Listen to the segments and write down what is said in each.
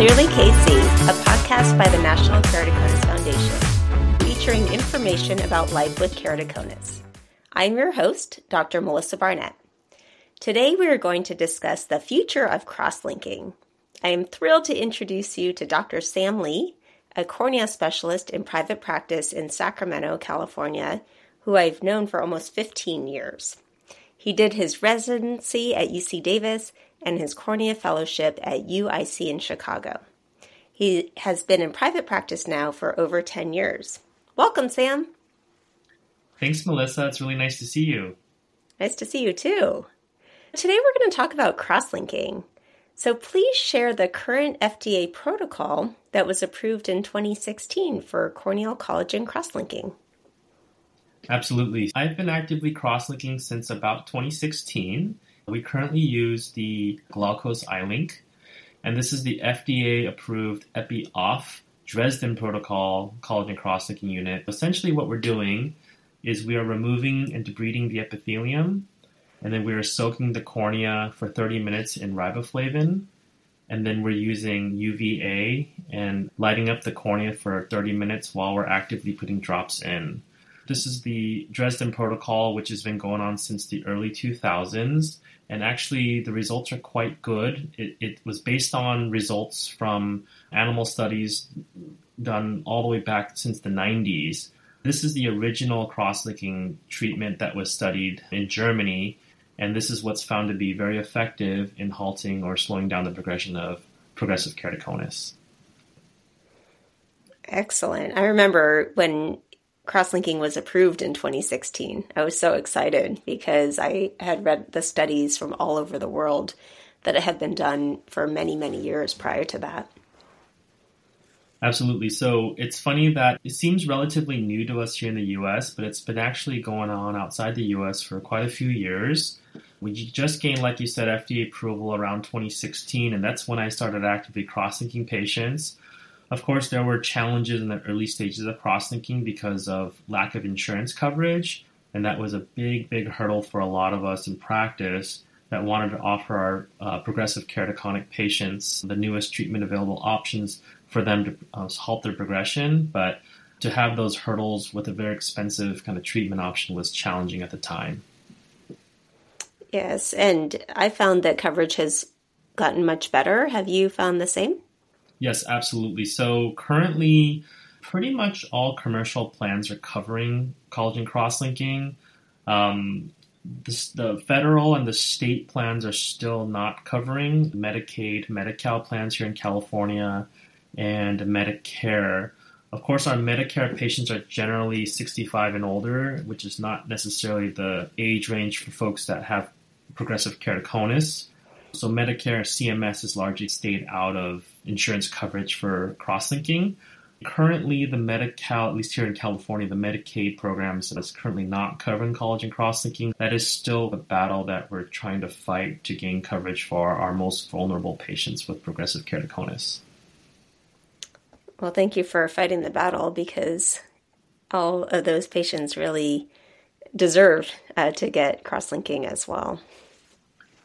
Clearly KC, a podcast by the National Keratoconus Foundation, featuring information about life with keratoconus. I'm your host, Dr. Melissa Barnett. Today we are going to discuss the future of cross-linking. I am thrilled to introduce you to Dr. Sam Lee, a cornea specialist in private practice in Sacramento, California, who I've known for almost 15 years. He did his residency at UC Davis and his cornea fellowship at UIC in Chicago. He has been in private practice now for over 10 years. Welcome, Sam. Thanks, Melissa. It's really nice to see you. Nice to see you too. Today we're going to talk about cross linking. So please share the current FDA protocol that was approved in 2016 for corneal collagen cross linking. Absolutely. I've been actively cross linking since about 2016. We currently use the Glaukos iLink, and this is the FDA approved Epi Off Dresden protocol collagen cross linking unit. Essentially, what we're doing is we are removing and debriding the epithelium, and then we are soaking the cornea for 30 minutes in riboflavin, and then we're using UVA and lighting up the cornea for 30 minutes while we're actively putting drops in. This is the Dresden protocol, which has been going on since the early 2000s and actually the results are quite good. It, it, was based on results from animal studies done all the way back since the 90s. This is the original cross-linking treatment that was studied in Germany, and this is what's found to be very effective in halting or slowing down the progression of progressive keratoconus. Excellent. I remember when cross-linking was approved in 2016. I was so excited because I had read the studies from all over the world that it had been done for many, many years prior to that. Absolutely. So it's funny that it seems relatively new to us here in the US, but it's been actually going on outside the US for quite a few years. We just gained, like you said, FDA approval around 2016, and that's when I started actively cross linking patients. Of course, there were challenges in the early stages of cross-linking because of lack of insurance coverage, and that was a big, big hurdle for a lot of us in practice that wanted to offer our uh, progressive keratoconic patients the newest treatment available options for them to uh, halt their progression. But to have those hurdles with a very expensive kind of treatment option was challenging at the time. Yes, and I found that coverage has gotten much better. Have you found the same? Yes, absolutely. So currently, pretty much all commercial plans are covering collagen cross-linking. Um, the, the, federal and the state plans are still not covering Medicaid, Medi-Cal plans here in California, and Medicare. Of course, our Medicare patients are generally 65 and older, which is not necessarily the age range for folks that have progressive keratoconus. So Medicare CMS has largely stayed out of insurance coverage for cross-linking. Currently, the Medi-Cal, at least here in California, the Medicaid program is currently not covering collagen cross-linking. That is still a battle that we're trying to fight to gain coverage for our most vulnerable patients with progressive keratoconus. Well, thank you for fighting the battle because all of those patients really deserve uh, to get cross-linking as well.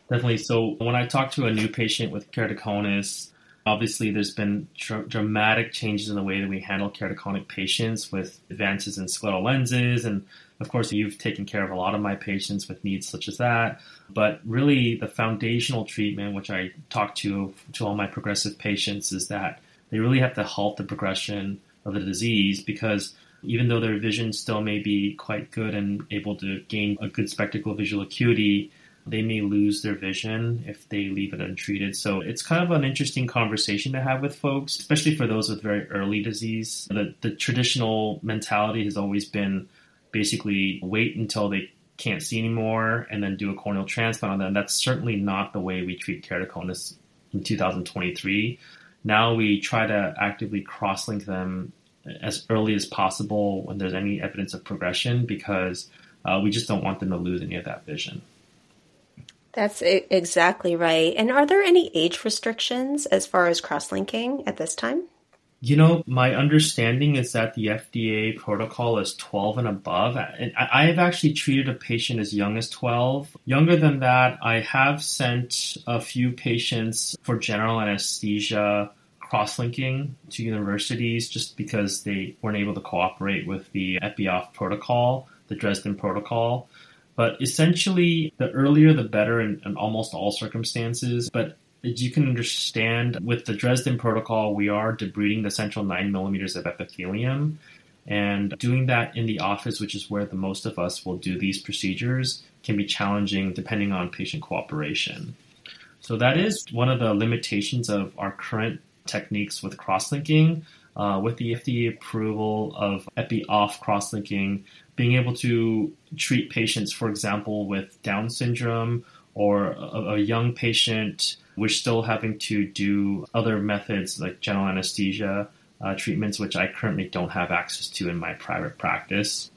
Definitely. So when I talk to a new patient with keratoconus, obviously there's been dr- dramatic changes in the way that we handle keratoconic patients with advances in scleral lenses and of course you've taken care of a lot of my patients with needs such as that but really the foundational treatment which i talk to to all my progressive patients is that they really have to halt the progression of the disease because even though their vision still may be quite good and able to gain a good spectacle visual acuity they may lose their vision if they leave it untreated. So it's kind of an interesting conversation to have with folks, especially for those with very early disease. The, the traditional mentality has always been basically wait until they can't see anymore and then do a corneal transplant on them. That's certainly not the way we treat keratoconus in 2023. Now we try to actively cross-link them as early as possible when there's any evidence of progression because uh, we just don't want them to lose any of that vision. That's exactly right. And are there any age restrictions as far as cross linking at this time? You know, my understanding is that the FDA protocol is 12 and above. And I have actually treated a patient as young as 12. Younger than that, I have sent a few patients for general anesthesia cross-linking to universities just because they weren't able to cooperate with the EPI-OFF protocol, the Dresden protocol. But essentially, the earlier the better in, in almost all circumstances. But as you can understand, with the Dresden protocol, we are debriding the central 9 millimeters of epithelium. And doing that in the office, which is where the most of us will do these procedures, can be challenging depending on patient cooperation. So that is one of the limitations of our current techniques with cross-linking. Uh, with the FDA approval of EPI-OFF cross-linking, being able to treat patients, for example, with Down syndrome or a, a young patient, we're still having to do other methods like general anesthesia uh, treatments, which I currently don't have access to in my private practice.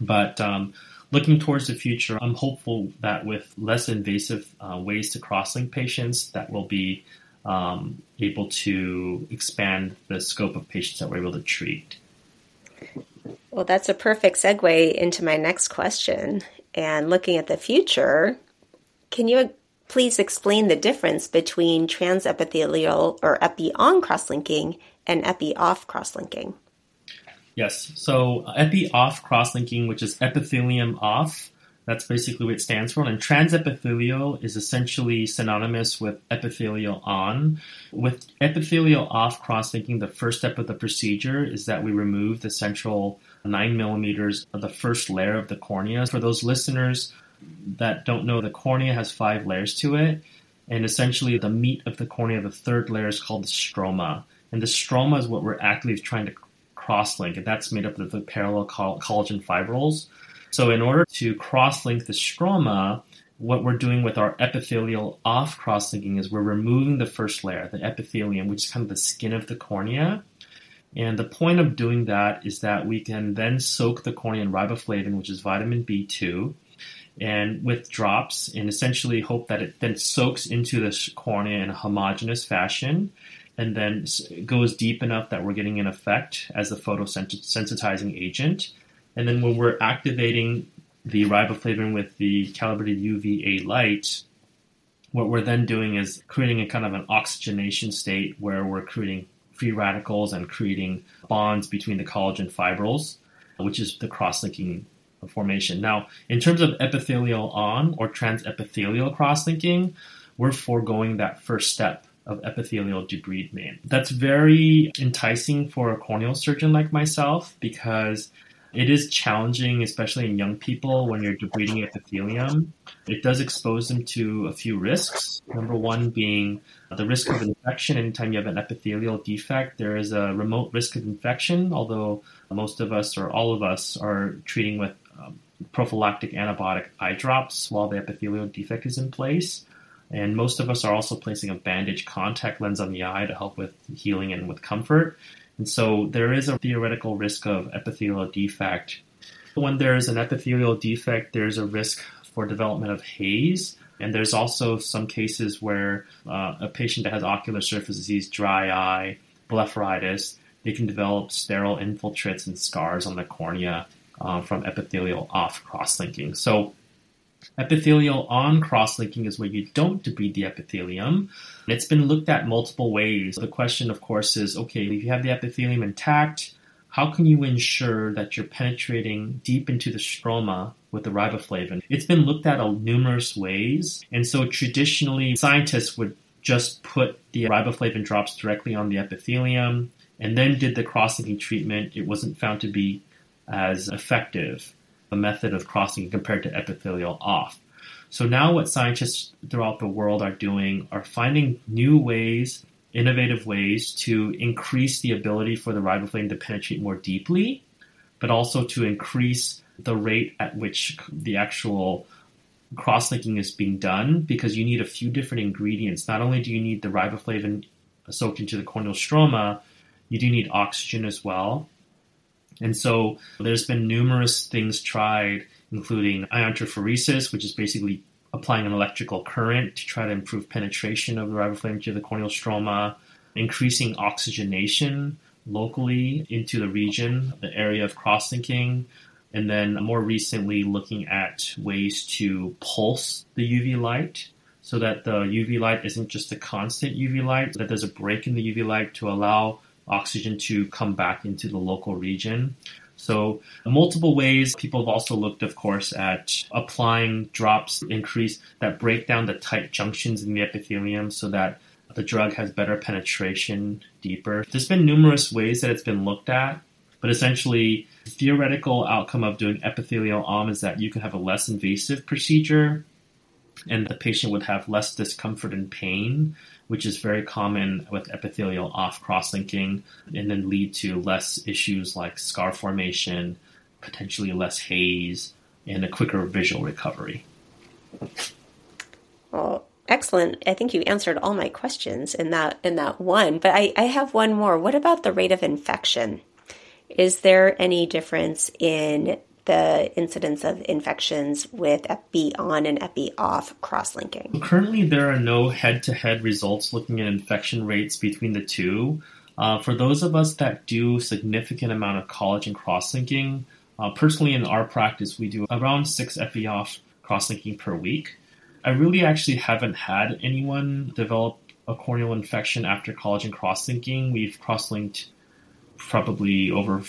But um, looking towards the future, I'm hopeful that with less invasive uh, ways to cross-link patients, that we'll be um, able to expand the scope of patients that we're able to treat. Well, that's a perfect segue into my next question. And looking at the future, can you please explain the difference between transepithelial or epi-on cross-linking and epi-off cross-linking? Yes. So epi-off cross-linking, which is epithelium off, that's basically what it stands for. And transepithelial is essentially synonymous with epithelial on. With epithelial off cross-linking, the first step of the procedure is that we remove the central nine millimeters of the first layer of the cornea. For those listeners that don't know, the cornea has five layers to it. And essentially, the meat of the cornea, the third layer, is called the stroma. And the stroma is what we're actively trying to cross-link, and that's made up of the parallel collagen fibrils. So in order to cross-link the stroma, what we're doing with our epithelial off cross-linking is we're removing the first layer, the epithelium, which is kind of the skin of the cornea. And the point of doing that is that we can then soak the cornea in riboflavin, which is vitamin B2, and with drops, and essentially hope that it then soaks into the cornea in a homogeneous fashion and then goes deep enough that we're getting an effect as a photosensitizing agent. And then when we're activating the riboflavin with the calibrated UVA light, what we're then doing is creating a kind of an oxygenation state where we're creating free radicals and creating bonds between the collagen fibrils, which is the cross-linking formation. Now, in terms of epithelial on or transepithelial cross-linking, we're foregoing that first step of epithelial debridement. That's very enticing for a corneal surgeon like myself because it is challenging, especially in young people, when you're debriding epithelium. It does expose them to a few risks. Number one being the risk of infection. Anytime you have an epithelial defect, there is a remote risk of infection, although most of us or all of us are treating with um, prophylactic antibiotic eye drops while the epithelial defect is in place. And most of us are also placing a bandage contact lens on the eye to help with healing and with comfort. And so there is a theoretical risk of epithelial defect. When there is an epithelial defect, there's a risk for development of haze. And there's also some cases where uh, a patient that has ocular surface disease, dry eye, blepharitis, they can develop sterile infiltrates and scars on the cornea uh, from epithelial off cross-linking. So Epithelial on cross-linking is where you don't debride the epithelium. It's been looked at multiple ways. The question, of course, is okay, if you have the epithelium intact, how can you ensure that you're penetrating deep into the stroma with the riboflavin? It's been looked at in numerous ways, and so traditionally scientists would just put the riboflavin drops directly on the epithelium and then did the cross-linking treatment. It wasn't found to be as effective a method of crossing compared to epithelial off. So now what scientists throughout the world are doing are finding new ways, innovative ways to increase the ability for the riboflavin to penetrate more deeply, but also to increase the rate at which the actual cross-linking is being done because you need a few different ingredients. Not only do you need the riboflavin soaked into the corneal stroma, you do need oxygen as well. And so there's been numerous things tried, including iontophoresis, which is basically applying an electrical current to try to improve penetration of the riboflavin to the corneal stroma, increasing oxygenation locally into the region, the area of cross-linking, and then more recently looking at ways to pulse the UV light so that the UV light isn't just a constant UV light, that there's a break in the UV light to allow oxygen to come back into the local region. So, multiple ways. People have also looked, of course, at applying drops increase that break down the tight junctions in the epithelium so that the drug has better penetration deeper. There's been numerous ways that it's been looked at, but essentially, the theoretical outcome of doing epithelial on is that you can have a less invasive procedure and the patient would have less discomfort and pain, which is very common with epithelial off cross linking, and then lead to less issues like scar formation, potentially less haze, and a quicker visual recovery. Well, excellent. I think you answered all my questions in that in that one. But I, I have one more. What about the rate of infection? Is there any difference in the incidence of infections with epi on and epi off cross linking? Currently, there are no head to head results looking at infection rates between the two. Uh, for those of us that do significant amount of collagen cross linking, uh, personally in our practice, we do around six epi off cross linking per week. I really actually haven't had anyone develop a corneal infection after collagen cross linking. We've cross linked probably over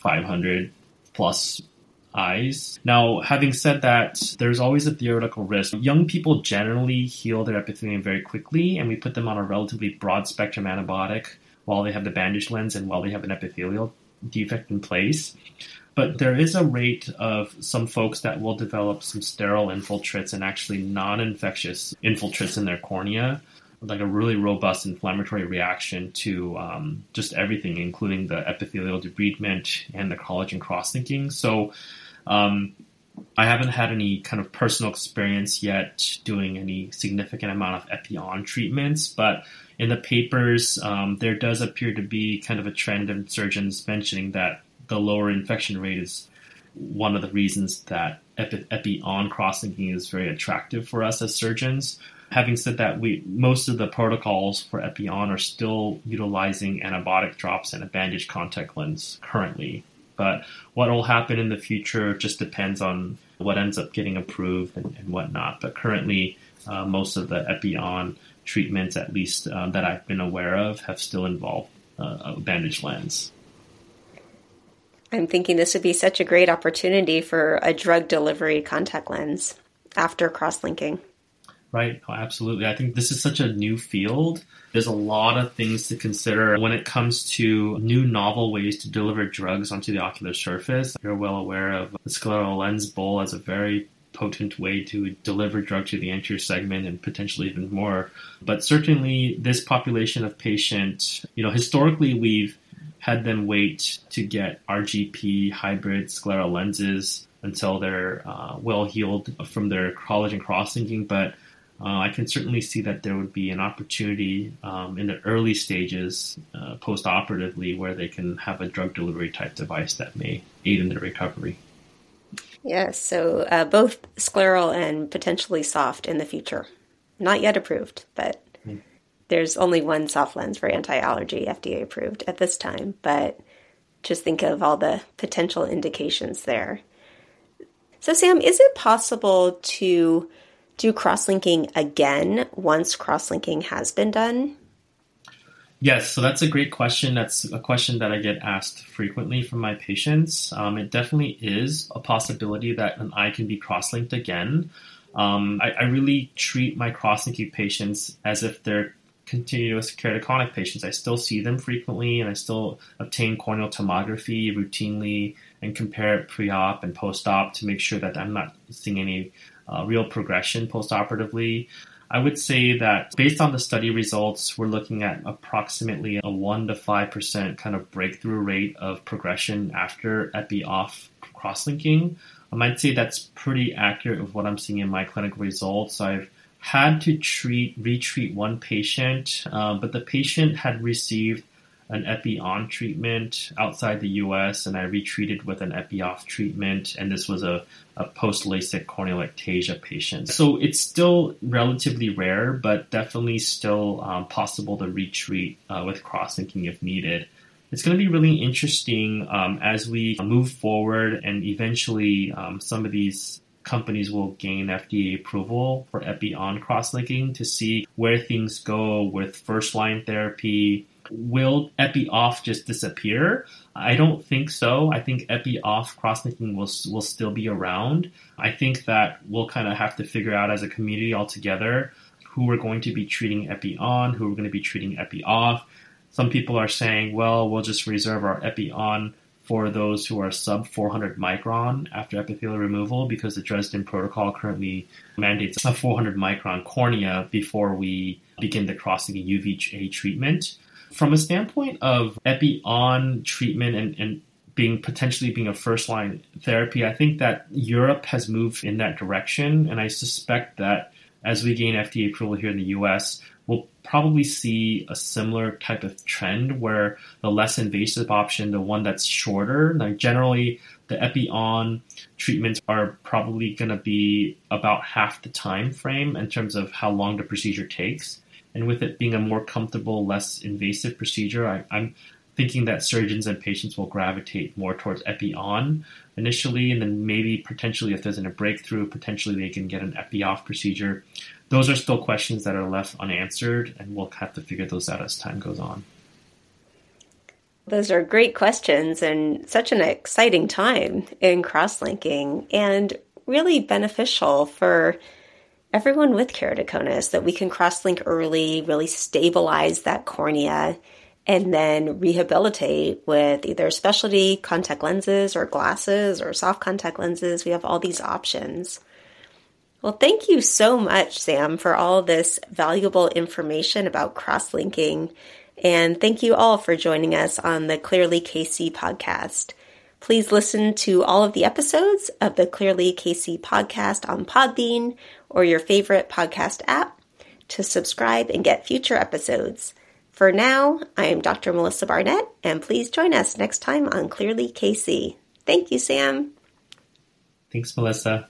500 plus eyes. Now, having said that, there's always a theoretical risk. Young people generally heal their epithelium very quickly, and we put them on a relatively broad spectrum antibiotic while they have the bandage lens and while they have an epithelial defect in place. But there is a rate of some folks that will develop some sterile infiltrates and actually non infectious infiltrates in their cornea like a really robust inflammatory reaction to um, just everything, including the epithelial debridement and the collagen cross linking. So um, I haven't had any kind of personal experience yet doing any significant amount of epi-on treatments, but in the papers, um, there does appear to be kind of a trend in surgeons mentioning that the lower infection rate is one of the reasons that epi, epi-on cross-linking is very attractive for us as surgeons having said that, we most of the protocols for Epi-on are still utilizing antibiotic drops and a bandage contact lens currently. But what will happen in the future just depends on what ends up getting approved and, and whatnot. But currently, uh, most of the Epi-on treatments, at least um, that I've been aware of, have still involved uh, a bandage lens. I'm thinking this would be such a great opportunity for a drug delivery contact lens after cross linking. Right. Oh, absolutely. I think this is such a new field. There's a lot of things to consider when it comes to new novel ways to deliver drugs onto the ocular surface. You're well aware of the scleral lens bowl as a very potent way to deliver drug to the anterior segment and potentially even more. But certainly this population of patient, you know, historically we've had them wait to get RGP hybrid scleral lenses until they're uh, well healed from their collagen cross-linking. But uh, I can certainly see that there would be an opportunity um, in the early stages, uh, post operatively, where they can have a drug delivery type device that may aid in their recovery. Yes, so uh, both scleral and potentially soft in the future. Not yet approved, but mm. there's only one soft lens for anti allergy FDA approved at this time. But just think of all the potential indications there. So, Sam, is it possible to do cross linking again once cross linking has been done? Yes, so that's a great question. That's a question that I get asked frequently from my patients. Um, it definitely is a possibility that an eye can be cross linked again. Um, I, I, really treat my cross linking patients as if they're continuous keratoconic patients. I still see them frequently and I still obtain corneal tomography routinely and compare it pre op and post op to make sure that I'm not seeing any uh, real progression postoperatively. I would say that based on the study results, we're looking at approximately a 1 to 5% kind of breakthrough rate of progression after epi off cross linking. I might say that's pretty accurate with what I'm seeing in my clinical results. I've had to treat retreat one patient, uh, but the patient had received an epi-on treatment outside the US, and I retreated with an epi-off treatment, and this was a, a post-LASIK corneal ectasia patient. So it's still relatively rare, but definitely still um, possible to retreat uh, with cross-linking if needed. It's going to be really interesting um, as we move forward and eventually um, some of these companies will gain FDA approval for Epi-on cross-linking to see where things go with first-line therapy. Will Epi-off just disappear? I don't think so. I think Epi-off cross-linking will will still be around. I think that we'll kind of have to figure out as a community altogether who we're going to be treating Epi-on, who we're going to be treating Epi-off. Some people are saying, well, we'll just reserve our Epi-on for those who are sub 400 micron after epithelial removal because the Dresden protocol currently mandates a 400 micron cornea before we begin the crossing UVA treatment. From a standpoint of epi-on treatment and, and being potentially being a first line therapy, I think that Europe has moved in that direction, and I suspect that as we gain FDA approval here in the US, we'll probably see a similar type of trend where the less invasive option, the one that's shorter, like generally the epi-on treatments are probably going to be about half the time frame in terms of how long the procedure takes. And with it being a more comfortable, less invasive procedure, I, I'm thinking that surgeons and patients will gravitate more towards epi-on initially, and then maybe potentially if there's a breakthrough, potentially they can get an epi-off procedure those are still questions that are left unanswered, and we'll have to figure those out as time goes on. Those are great questions and such an exciting time in cross linking and really beneficial for everyone with keratoconus that we can cross link early, really stabilize that cornea, and then rehabilitate with either specialty contact lenses or glasses or soft contact lenses. We have all these options. Well, thank you so much, Sam, for all this valuable information about cross linking. And thank you all for joining us on the Clearly KC podcast. Please listen to all of the episodes of the Clearly KC podcast on Podbean or your favorite podcast app to subscribe and get future episodes. For now, I am Dr. Melissa Barnett, and please join us next time on Clearly KC. Thank you, Sam. Thanks, Melissa.